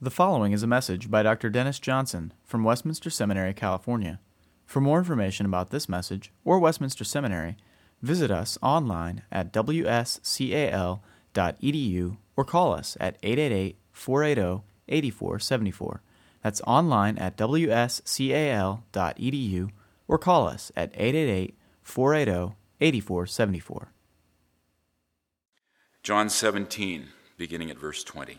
The following is a message by Dr. Dennis Johnson from Westminster Seminary, California. For more information about this message or Westminster Seminary, visit us online at wscal.edu or call us at 888 480 8474. That's online at wscal.edu or call us at 888 480 8474. John 17, beginning at verse 20.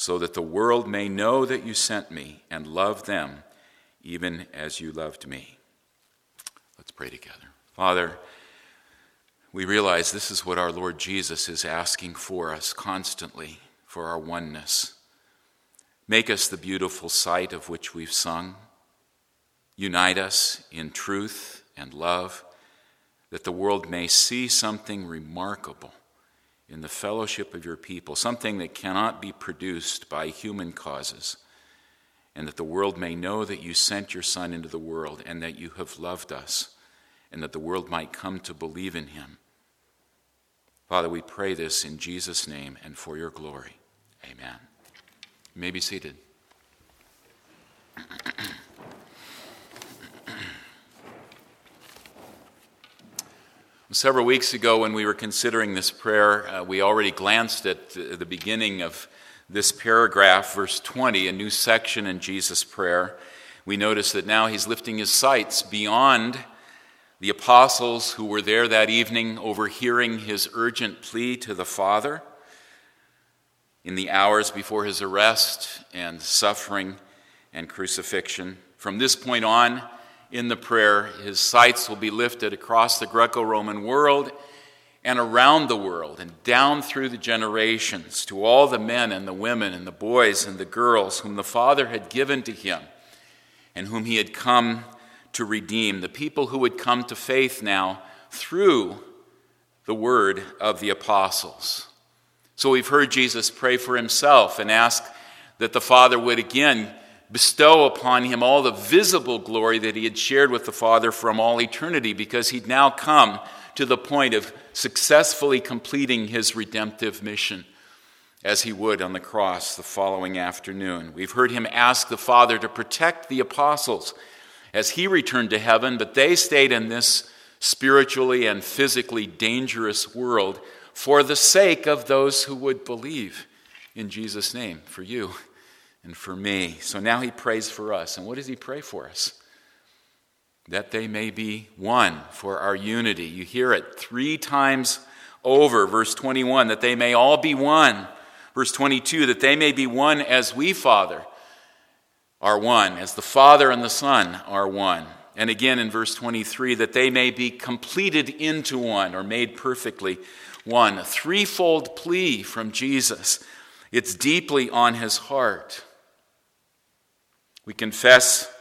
so that the world may know that you sent me and love them even as you loved me. Let's pray together. Father, we realize this is what our Lord Jesus is asking for us constantly for our oneness. Make us the beautiful sight of which we've sung. Unite us in truth and love, that the world may see something remarkable in the fellowship of your people, something that cannot be produced by human causes, and that the world may know that you sent your Son into the world and that you have loved us, and that the world might come to believe in him. Father, we pray this in Jesus' name and for your glory. Amen. You may be seated. Several weeks ago, when we were considering this prayer, uh, we already glanced at the, beginning of this paragraph, verse 20, a new section in Jesus' prayer. We notice that now he's lifting his sights beyond the apostles who were there that evening, overhearing his urgent plea to the Father in the hours before his arrest and suffering and crucifixion. From this point on, in the prayer, his sights will be lifted across the Greco Roman world and around the world and down through the generations to all the men and the women and the boys and the girls whom the Father had given to him and whom he had come to redeem, the people who would come to faith now through the word of the apostles. So we've heard Jesus pray for himself and ask that the Father would again bestow upon him all the visible glory that he had shared with the Father from all eternity, because he'd now come to the point of successfully completing his redemptive mission as he would on the cross the following afternoon. We've heard him ask the Father to protect the apostles as he returned to heaven, but they stayed in this spiritually and physically dangerous world for the sake of those who would believe in Jesus' name, for you and for me. So now he prays for us. And what does he pray for us? That they may be one for our unity. You hear it three times over, verse 21, that they may all be one. Verse 22, that they may be one as we, Father, are one, as the Father and the Son are one. And again in verse 23, that they may be completed into one or made perfectly one. A threefold plea from Jesus. It's deeply on his heart. We confess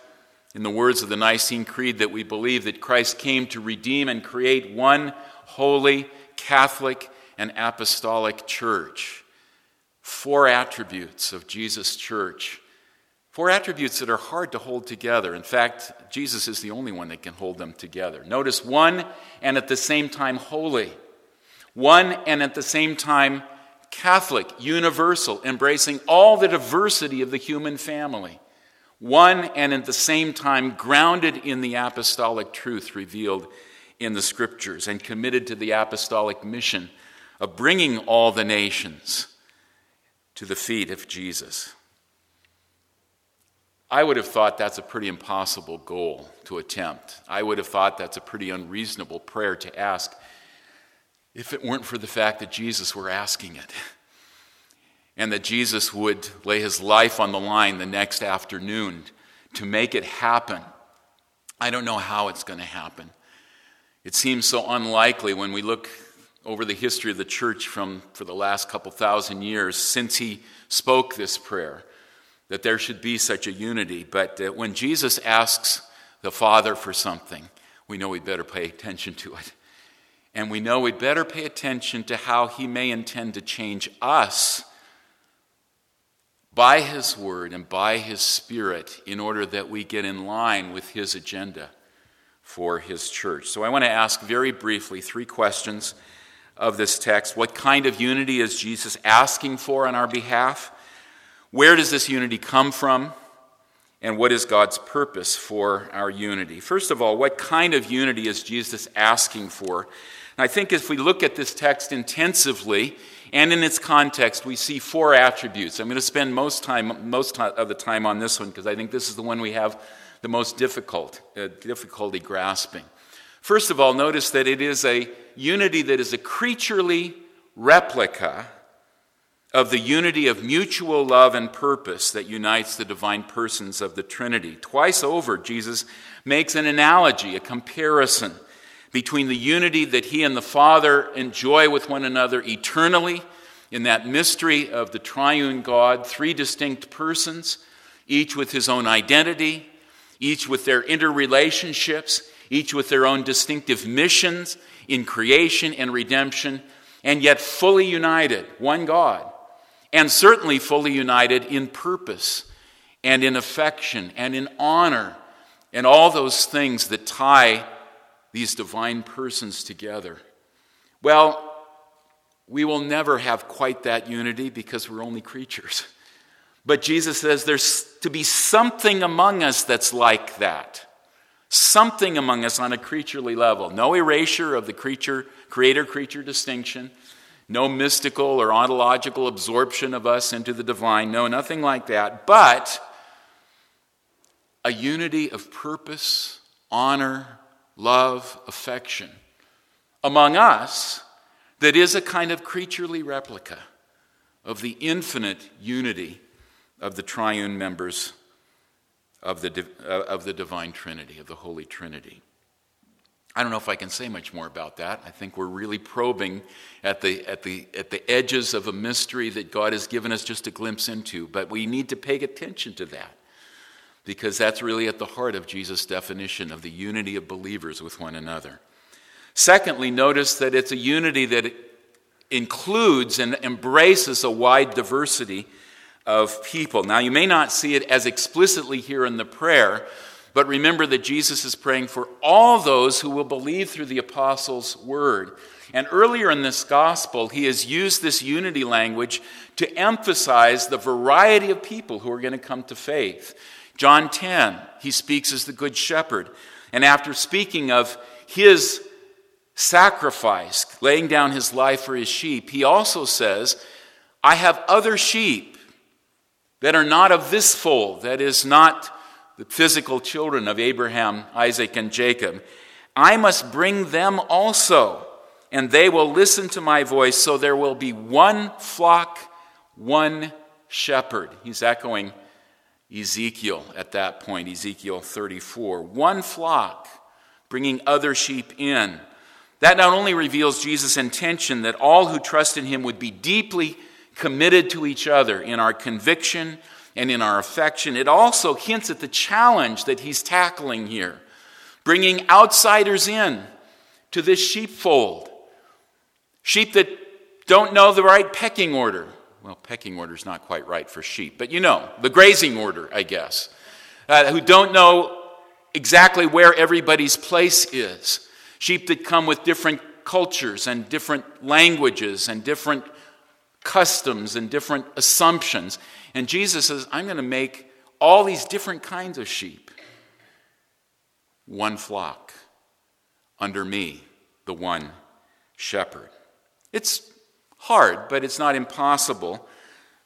in the words of the Nicene Creed that we believe that Christ came to redeem and create one holy, Catholic, and apostolic church. Four attributes of Jesus' church. Four attributes that are hard to hold together. In fact, Jesus is the only one that can hold them together. Notice one and at the same time holy, one and at the same time Catholic, universal, embracing all the diversity of the human family one and at the same time grounded in the apostolic truth revealed in the scriptures and committed to the apostolic mission of bringing all the nations to the feet of Jesus. I would have thought that's a pretty impossible goal to attempt. I would have thought that's a pretty unreasonable prayer to ask if it weren't for the fact that Jesus were asking it and that Jesus would lay his life on the line the next afternoon to make it happen. I don't know how it's going to happen. It seems so unlikely when we look over the history of the church from for the last couple thousand years since he spoke this prayer that there should be such a unity. But uh, when Jesus asks the Father for something, we know we better pay attention to it. And we know we better pay attention to how he may intend to change us by his word and by his spirit in order that we get in line with his agenda for his church. So I want to ask very briefly three questions of this text. What kind of unity is Jesus asking for on our behalf? Where does this unity come from? And what is God's purpose for our unity? First of all, what kind of unity is Jesus asking for? And I think if we look at this text intensively and in its context, we see four attributes. I'm going to spend most time, most of the time on this one because I think this is the one we have the most difficult, uh, difficulty grasping. First of all, notice that it is a unity that is a creaturely replica of the unity of mutual love and purpose that unites the divine persons of the Trinity. Twice over, Jesus makes an analogy, a comparison between the unity that he and the Father enjoy with one another eternally in that mystery of the triune God, three distinct persons, each with his own identity, each with their interrelationships, each with their own distinctive missions in creation and redemption, and yet fully united, one God and certainly fully united in purpose and in affection and in honor and all those things that tie these divine persons together. Well, we will never have quite that unity because we're only creatures. But Jesus says there's to be something among us that's like that. Something among us on a creaturely level. No erasure of the creature, creator creature distinction no mystical or ontological absorption of us into the divine. No, nothing like that. But a unity of purpose, honor, love, affection among us that is a kind of creaturely replica of the infinite unity of the triune members of the, uh, of the divine Trinity, of the Holy Trinity. I don't know if I can say much more about that. I think we're really probing at the, at, the, at the edges of a mystery that God has given us just a glimpse into, but we need to pay attention to that because that's really at the heart of Jesus' definition of the unity of believers with one another. Secondly, notice that it's a unity that includes and embraces a wide diversity of people. Now, you may not see it as explicitly here in the prayer, but remember that Jesus is praying for all those who will believe through the apostles' word. And earlier in this gospel, he has used this unity language to emphasize the variety of people who are going to come to faith. John 10, he speaks as the good shepherd. And after speaking of his sacrifice, laying down his life for his sheep, he also says, I have other sheep that are not of this fold, that is not the physical children of Abraham, Isaac, and Jacob. I must bring them also, and they will listen to my voice, so there will be one flock, one shepherd. He's echoing Ezekiel at that point, Ezekiel 34. One flock, bringing other sheep in. That not only reveals Jesus' intention that all who trust in him would be deeply committed to each other in our conviction and in our affection. It also hints at the challenge that he's tackling here, bringing outsiders in to this sheepfold. Sheep that don't know the right pecking order. Well, pecking order is not quite right for sheep, but you know, the grazing order, I guess. Uh, who don't know exactly where everybody's place is. Sheep that come with different cultures and different languages and different customs and different assumptions. And Jesus says, I'm going to make all these different kinds of sheep one flock under me, the one shepherd. It's hard, but it's not impossible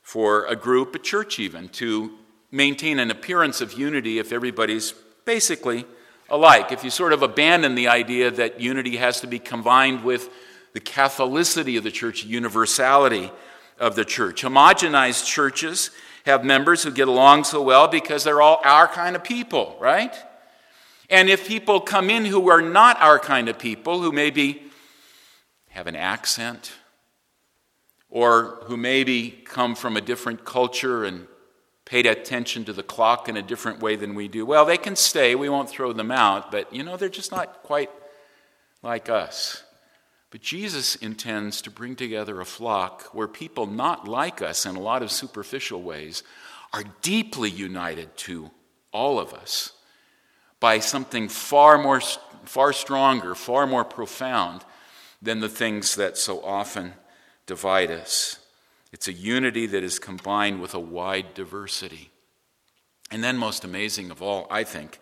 for a group, a church even, to maintain an appearance of unity if everybody's basically alike. If you sort of abandon the idea that unity has to be combined with the Catholicity of the church, universality of the church. Homogenized churches have members who get along so well because they're all our kind of people, right? And if people come in who are not our kind of people, who maybe have an accent, or who maybe come from a different culture and paid attention to the clock in a different way than we do. Well, they can stay, we won't throw them out, but you know, they're just not quite like us. But Jesus intends to bring together a flock where people not like us in a lot of superficial ways are deeply united to all of us by something far more far stronger, far more profound than the things that so often divide us. It's a unity that is combined with a wide diversity. And then, most amazing of all, I think,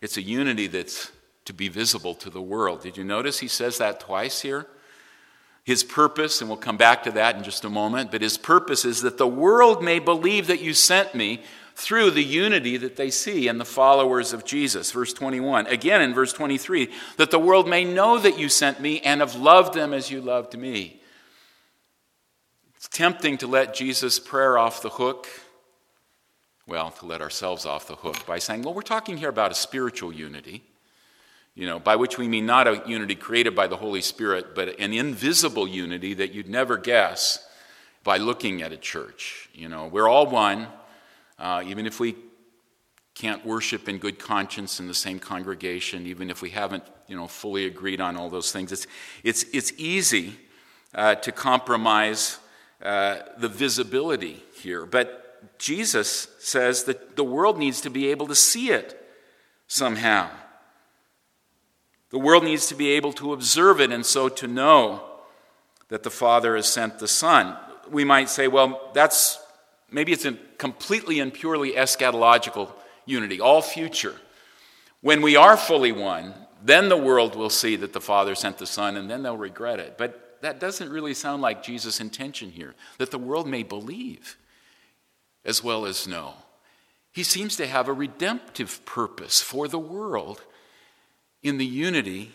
it's a unity that's to be visible to the world. Did you notice he says that twice here? His purpose, and we'll come back to that in just a moment, but his purpose is that the world may believe that you sent me through the unity that they see in the followers of Jesus. Verse 21. Again in verse 23, that the world may know that you sent me and have loved them as you loved me. It's tempting to let Jesus' prayer off the hook. Well, to let ourselves off the hook by saying, well, we're talking here about a spiritual unity, you know, by which we mean not a unity created by the Holy Spirit, but an invisible unity that you'd never guess by looking at a church. You know, we're all one, uh, even if we can't worship in good conscience in the same congregation, even if we haven't, you know, fully agreed on all those things. It's, it's, it's easy uh, to compromise uh, the visibility here. But Jesus says that the world needs to be able to see it somehow. The world needs to be able to observe it and so to know that the Father has sent the Son. We might say, well, that's maybe it's a completely and purely eschatological unity, all future. When we are fully one, then the world will see that the Father sent the Son and then they'll regret it. But that doesn't really sound like Jesus' intention here, that the world may believe as well as know. He seems to have a redemptive purpose for the world in the unity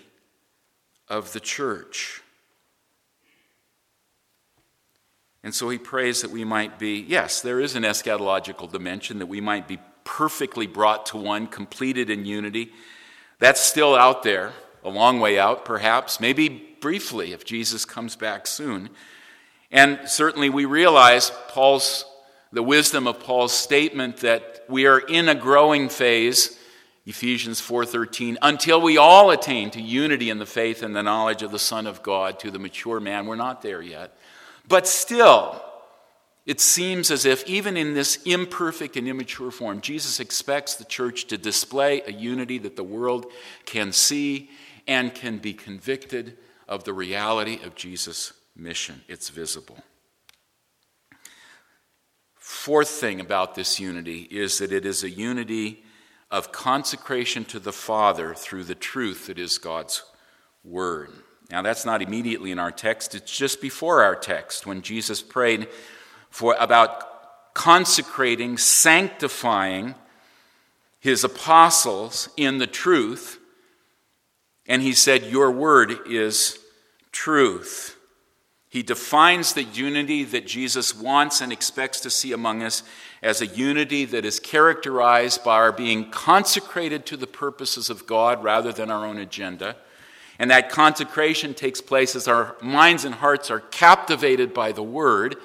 of the church. And so he prays that we might be, yes, there is an eschatological dimension, that we might be perfectly brought to one, completed in unity. That's still out there, a long way out, perhaps. Maybe briefly if Jesus comes back soon. And certainly we realize Paul's the wisdom of Paul's statement that we are in a growing phase Ephesians 4:13 until we all attain to unity in the faith and the knowledge of the son of God to the mature man we're not there yet but still it seems as if even in this imperfect and immature form Jesus expects the church to display a unity that the world can see and can be convicted of the reality of Jesus' mission. It's visible. Fourth thing about this unity is that it is a unity of consecration to the Father through the truth that is God's Word. Now, that's not immediately in our text, it's just before our text when Jesus prayed for, about consecrating, sanctifying his apostles in the truth and he said, Your word is truth. He defines the unity that Jesus wants and expects to see among us as a unity that is characterized by our being consecrated to the purposes of God rather than our own agenda. And that consecration takes place as our minds and hearts are captivated by the Word,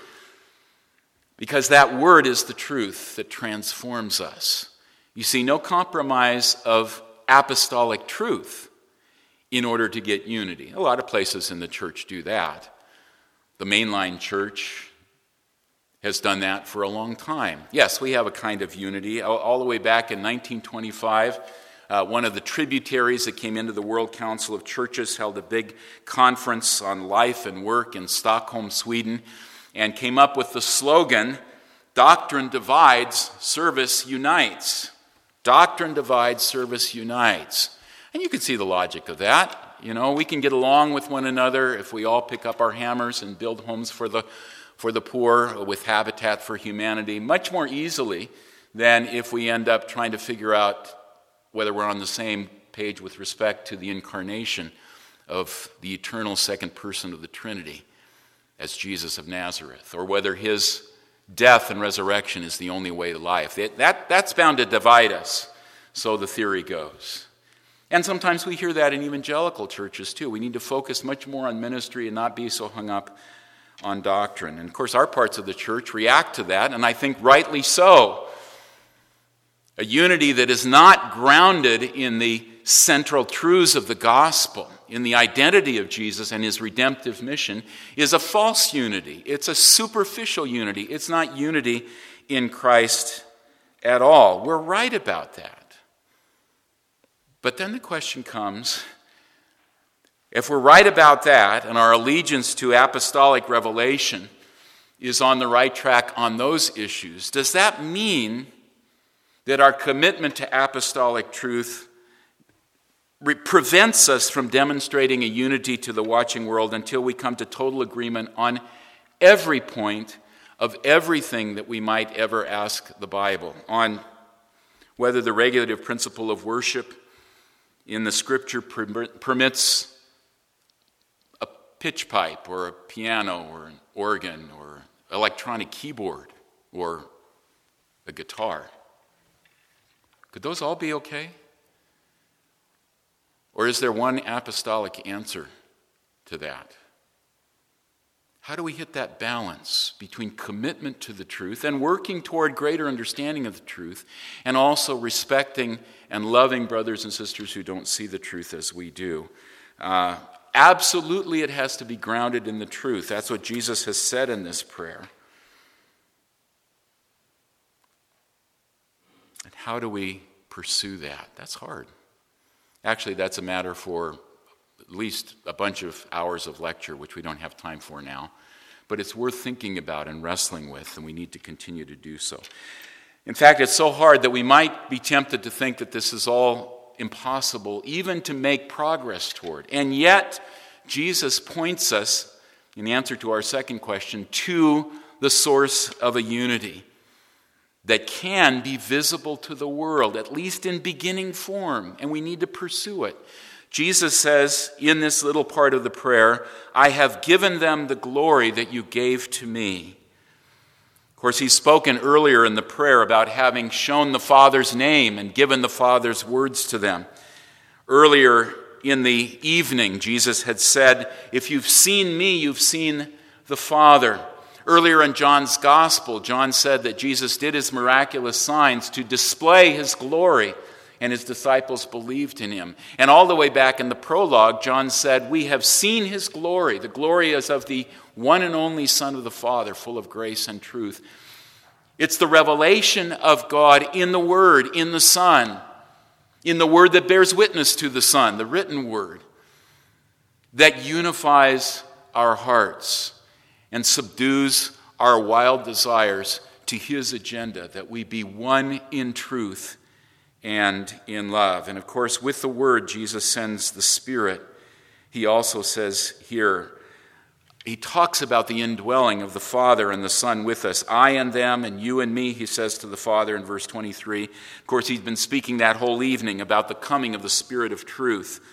because that Word is the truth that transforms us. You see, no compromise of apostolic truth in order to get unity. A lot of places in the church do that. The mainline church has done that for a long time. Yes, we have a kind of unity. All the way back in 1925, uh, one of the tributaries that came into the World Council of Churches held a big conference on life and work in Stockholm, Sweden, and came up with the slogan Doctrine divides, service unites. Doctrine divides, service unites. And you can see the logic of that. You know, we can get along with one another if we all pick up our hammers and build homes for the, for the poor with Habitat for Humanity much more easily than if we end up trying to figure out whether we're on the same page with respect to the incarnation of the eternal second person of the Trinity as Jesus of Nazareth, or whether his death and resurrection is the only way to life. That, that's bound to divide us, so the theory goes. And sometimes we hear that in evangelical churches too. We need to focus much more on ministry and not be so hung up on doctrine. And of course, our parts of the church react to that, and I think rightly so. A unity that is not grounded in the central truths of the gospel, in the identity of Jesus and his redemptive mission, is a false unity. It's a superficial unity. It's not unity in Christ at all. We're right about that. But then the question comes if we're right about that and our allegiance to apostolic revelation is on the right track on those issues, does that mean that our commitment to apostolic truth prevents us from demonstrating a unity to the watching world until we come to total agreement on every point of everything that we might ever ask the Bible, on whether the regulative principle of worship in the scripture permits a pitch pipe or a piano or an organ or electronic keyboard or a guitar. Could those all be okay? Or is there one apostolic answer to that? How do we hit that balance between commitment to the truth and working toward greater understanding of the truth and also respecting and loving brothers and sisters who don't see the truth as we do? Uh, Absolutely, it has to be grounded in the truth. That's what Jesus has said in this prayer. And how do we pursue that? That's hard. Actually, that's a matter for at least a bunch of hours of lecture, which we don't have time for now. But it's worth thinking about and wrestling with, and we need to continue to do so. In fact, it's so hard that we might be tempted to think that this is all impossible even to make progress toward. And yet, Jesus points us, in answer to our second question, to the source of a unity that can be visible to the world, at least in beginning form, and we need to pursue it. Jesus says in this little part of the prayer, I have given them the glory that you gave to me Of course, he's spoken earlier in the prayer about having shown the Father's name and given the Father's words to them. Earlier in the evening, Jesus had said, If you've seen me, you've seen the Father. Earlier in John's Gospel, John said that Jesus did his miraculous signs to display his glory, and his disciples believed in him. And all the way back in the prologue, John said, We have seen his glory. The glory is of the one and only Son of the Father, full of grace and truth. It's the revelation of God in the Word, in the Son, in the Word that bears witness to the Son, the written Word, that unifies our hearts and subdues our wild desires to His agenda, that we be one in truth and in love. And of course, with the Word, Jesus sends the Spirit. He also says here, he talks about the indwelling of the Father and the Son with us. I and them, and you and me, he says to the Father in verse 23. Of course, he's been speaking that whole evening about the coming of the Spirit of truth,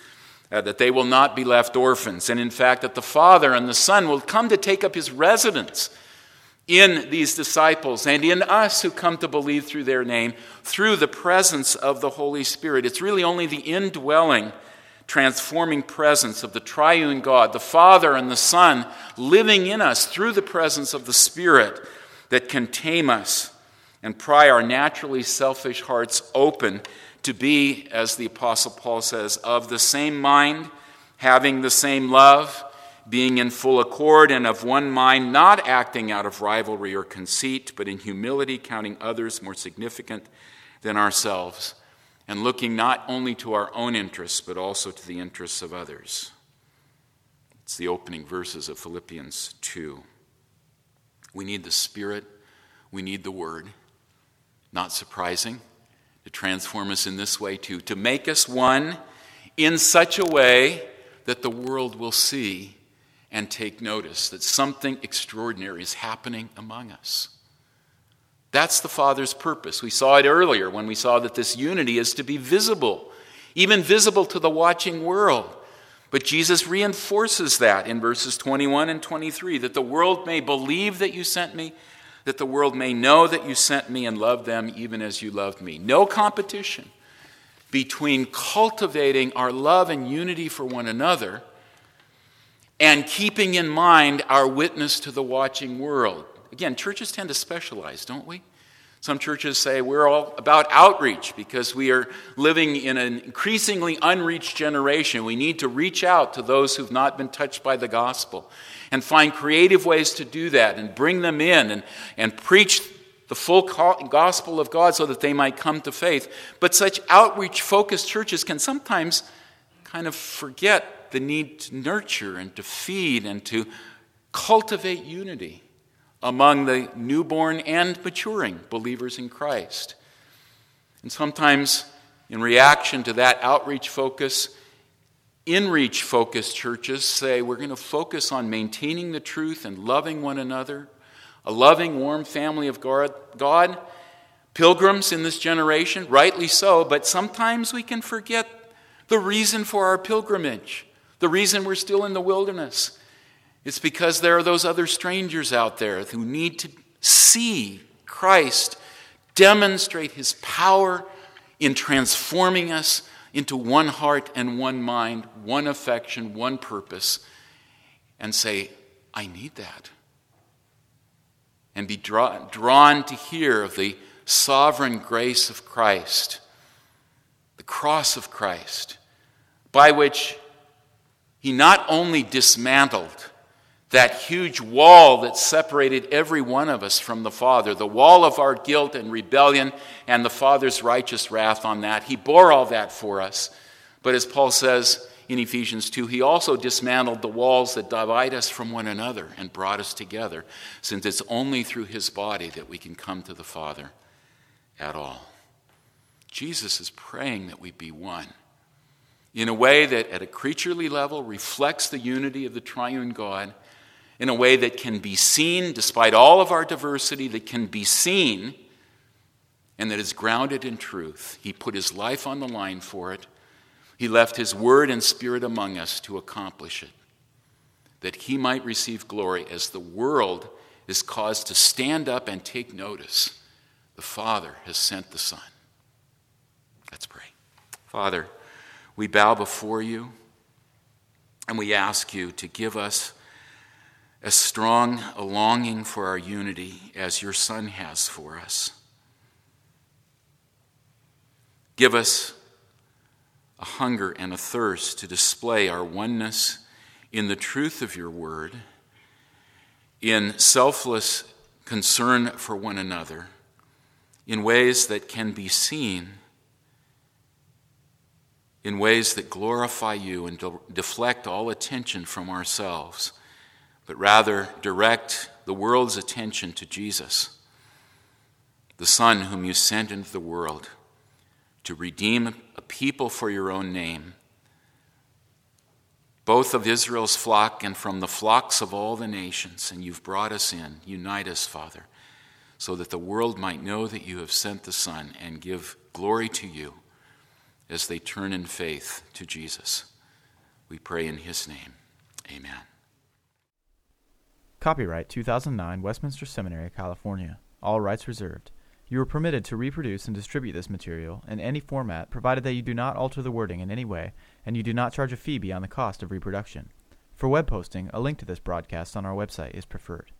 uh, that they will not be left orphans, and in fact, that the Father and the Son will come to take up his residence in these disciples and in us who come to believe through their name through the presence of the Holy Spirit. It's really only the indwelling transforming presence of the triune God, the Father and the Son, living in us through the presence of the Spirit that can tame us and pry our naturally selfish hearts open to be, as the Apostle Paul says, of the same mind, having the same love, being in full accord and of one mind, not acting out of rivalry or conceit, but in humility, counting others more significant than ourselves and looking not only to our own interests, but also to the interests of others. It's the opening verses of Philippians 2. We need the Spirit, we need the Word. Not surprising to transform us in this way, too, to make us one in such a way that the world will see and take notice that something extraordinary is happening among us. That's the Father's purpose. We saw it earlier when we saw that this unity is to be visible, even visible to the watching world. But Jesus reinforces that in verses 21 and 23 that the world may believe that you sent me, that the world may know that you sent me and love them even as you loved me. No competition between cultivating our love and unity for one another and keeping in mind our witness to the watching world. Again, churches tend to specialize, don't we? Some churches say we're all about outreach because we are living in an increasingly unreached generation. We need to reach out to those who've not been touched by the gospel and find creative ways to do that and bring them in and, and preach the full gospel of God so that they might come to faith. But such outreach focused churches can sometimes kind of forget the need to nurture and to feed and to cultivate unity among the newborn and maturing believers in Christ. And sometimes, in reaction to that outreach focus, in reach focused churches say we're going to focus on maintaining the truth and loving one another, a loving, warm family of God. Pilgrims in this generation, rightly so, but sometimes we can forget the reason for our pilgrimage, the reason we're still in the wilderness. It's because there are those other strangers out there who need to see Christ demonstrate his power in transforming us into one heart and one mind, one affection, one purpose, and say, I need that. And be draw, drawn to hear of the sovereign grace of Christ, the cross of Christ, by which he not only dismantled that huge wall that separated every one of us from the Father, the wall of our guilt and rebellion and the Father's righteous wrath on that. He bore all that for us. But as Paul says in Ephesians 2, he also dismantled the walls that divide us from one another and brought us together, since it's only through his body that we can come to the Father at all. Jesus is praying that we be one in a way that, at a creaturely level, reflects the unity of the triune God in a way that can be seen, despite all of our diversity, that can be seen and that is grounded in truth. He put his life on the line for it. He left his word and spirit among us to accomplish it, that he might receive glory as the world is caused to stand up and take notice. The Father has sent the Son. Let's pray. Father, we bow before you and we ask you to give us as strong a longing for our unity as your Son has for us. Give us a hunger and a thirst to display our oneness in the truth of your word, in selfless concern for one another, in ways that can be seen, in ways that glorify you and deflect all attention from ourselves but rather direct the world's attention to Jesus, the Son whom you sent into the world to redeem a people for your own name, both of Israel's flock and from the flocks of all the nations. And you've brought us in. Unite us, Father, so that the world might know that you have sent the Son and give glory to you as they turn in faith to Jesus. We pray in his name. Amen. Copyright 2009 Westminster Seminary, California. All rights reserved. You are permitted to reproduce and distribute this material in any format provided that you do not alter the wording in any way and you do not charge a fee beyond the cost of reproduction. For web posting, a link to this broadcast on our website is preferred.